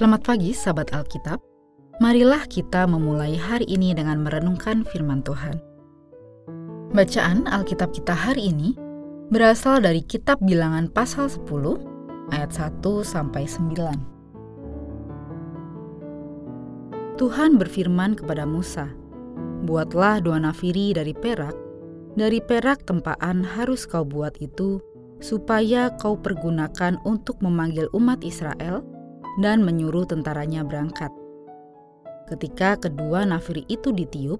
Selamat pagi, sahabat Alkitab. Marilah kita memulai hari ini dengan merenungkan firman Tuhan. Bacaan Alkitab kita hari ini berasal dari kitab Bilangan pasal 10 ayat 1 sampai 9. Tuhan berfirman kepada Musa, "Buatlah dua nafiri dari perak, dari perak tempaan harus kau buat itu, supaya kau pergunakan untuk memanggil umat Israel dan menyuruh tentaranya berangkat. Ketika kedua nafiri itu ditiup,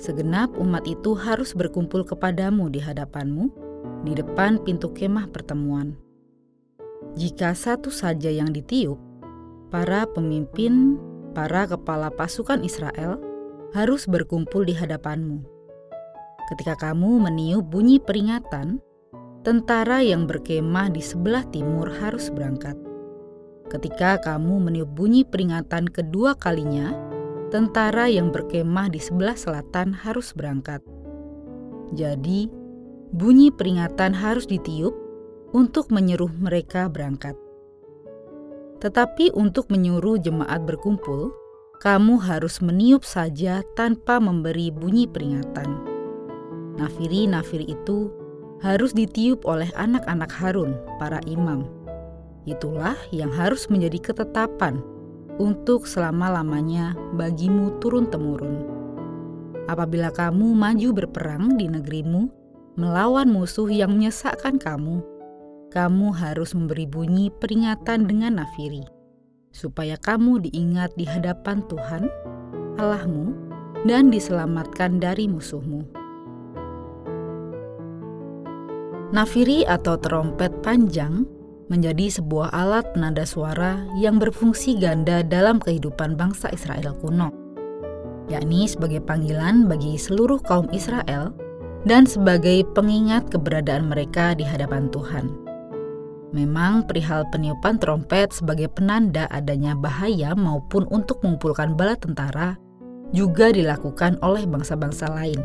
segenap umat itu harus berkumpul kepadamu di hadapanmu, di depan pintu kemah pertemuan. Jika satu saja yang ditiup, para pemimpin, para kepala pasukan Israel harus berkumpul di hadapanmu. Ketika kamu meniup bunyi peringatan, tentara yang berkemah di sebelah timur harus berangkat. Ketika kamu meniup bunyi peringatan kedua kalinya, tentara yang berkemah di sebelah selatan harus berangkat. Jadi, bunyi peringatan harus ditiup untuk menyeruh mereka berangkat. Tetapi untuk menyuruh jemaat berkumpul, kamu harus meniup saja tanpa memberi bunyi peringatan. Nafiri-nafiri itu harus ditiup oleh anak-anak Harun, para imam Itulah yang harus menjadi ketetapan untuk selama-lamanya bagimu turun-temurun. Apabila kamu maju berperang di negerimu melawan musuh yang menyesakkan kamu, kamu harus memberi bunyi peringatan dengan nafiri, supaya kamu diingat di hadapan Tuhan, Allahmu, dan diselamatkan dari musuhmu. Nafiri atau trompet panjang menjadi sebuah alat penanda suara yang berfungsi ganda dalam kehidupan bangsa Israel kuno, yakni sebagai panggilan bagi seluruh kaum Israel dan sebagai pengingat keberadaan mereka di hadapan Tuhan. Memang perihal peniupan trompet sebagai penanda adanya bahaya maupun untuk mengumpulkan bala tentara juga dilakukan oleh bangsa-bangsa lain.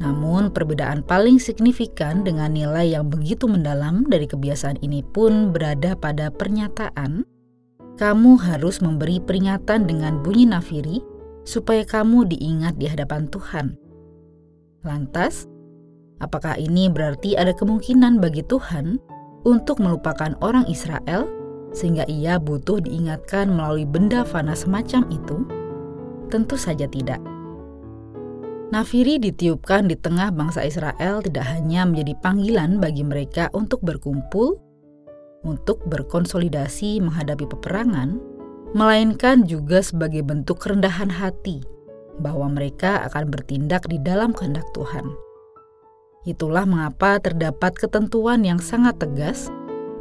Namun, perbedaan paling signifikan dengan nilai yang begitu mendalam dari kebiasaan ini pun berada pada pernyataan, "Kamu harus memberi peringatan dengan bunyi nafiri, supaya kamu diingat di hadapan Tuhan." Lantas, apakah ini berarti ada kemungkinan bagi Tuhan untuk melupakan orang Israel, sehingga ia butuh diingatkan melalui benda fana semacam itu? Tentu saja tidak. Nafiri ditiupkan di tengah bangsa Israel tidak hanya menjadi panggilan bagi mereka untuk berkumpul, untuk berkonsolidasi menghadapi peperangan, melainkan juga sebagai bentuk kerendahan hati bahwa mereka akan bertindak di dalam kehendak Tuhan. Itulah mengapa terdapat ketentuan yang sangat tegas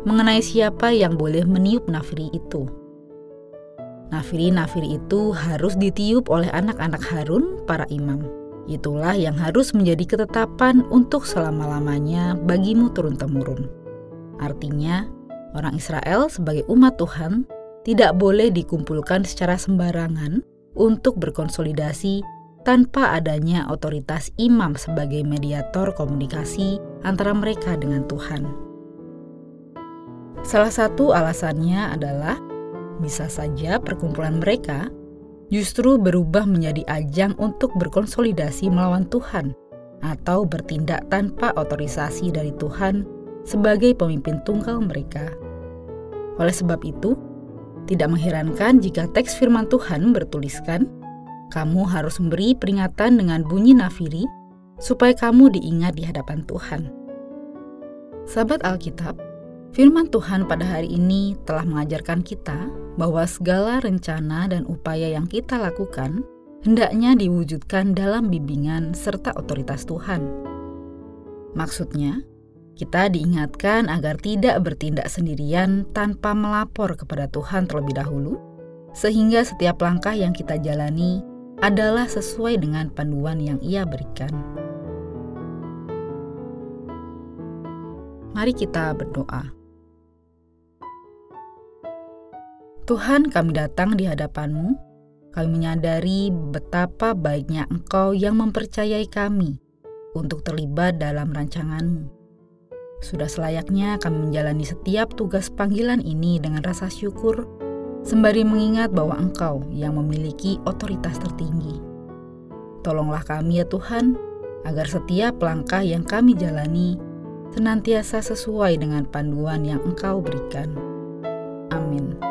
mengenai siapa yang boleh meniup nafiri itu. Nafiri-nafiri itu harus ditiup oleh anak-anak Harun, para imam. Itulah yang harus menjadi ketetapan untuk selama-lamanya bagimu turun-temurun. Artinya, orang Israel sebagai umat Tuhan tidak boleh dikumpulkan secara sembarangan untuk berkonsolidasi tanpa adanya otoritas imam sebagai mediator komunikasi antara mereka dengan Tuhan. Salah satu alasannya adalah bisa saja perkumpulan mereka justru berubah menjadi ajang untuk berkonsolidasi melawan Tuhan atau bertindak tanpa otorisasi dari Tuhan sebagai pemimpin tunggal mereka. Oleh sebab itu, tidak mengherankan jika teks firman Tuhan bertuliskan, "Kamu harus memberi peringatan dengan bunyi nafiri, supaya kamu diingat di hadapan Tuhan." Sahabat Alkitab, Firman Tuhan pada hari ini telah mengajarkan kita bahwa segala rencana dan upaya yang kita lakukan hendaknya diwujudkan dalam bimbingan serta otoritas Tuhan. Maksudnya, kita diingatkan agar tidak bertindak sendirian tanpa melapor kepada Tuhan terlebih dahulu, sehingga setiap langkah yang kita jalani adalah sesuai dengan panduan yang Ia berikan. Mari kita berdoa. Tuhan kami datang di hadapanmu, kami menyadari betapa baiknya Engkau yang mempercayai kami untuk terlibat dalam rancanganmu. Sudah selayaknya kami menjalani setiap tugas panggilan ini dengan rasa syukur sembari mengingat bahwa Engkau yang memiliki otoritas tertinggi. Tolonglah kami ya Tuhan, agar setiap langkah yang kami jalani senantiasa sesuai dengan panduan yang Engkau berikan. Amin.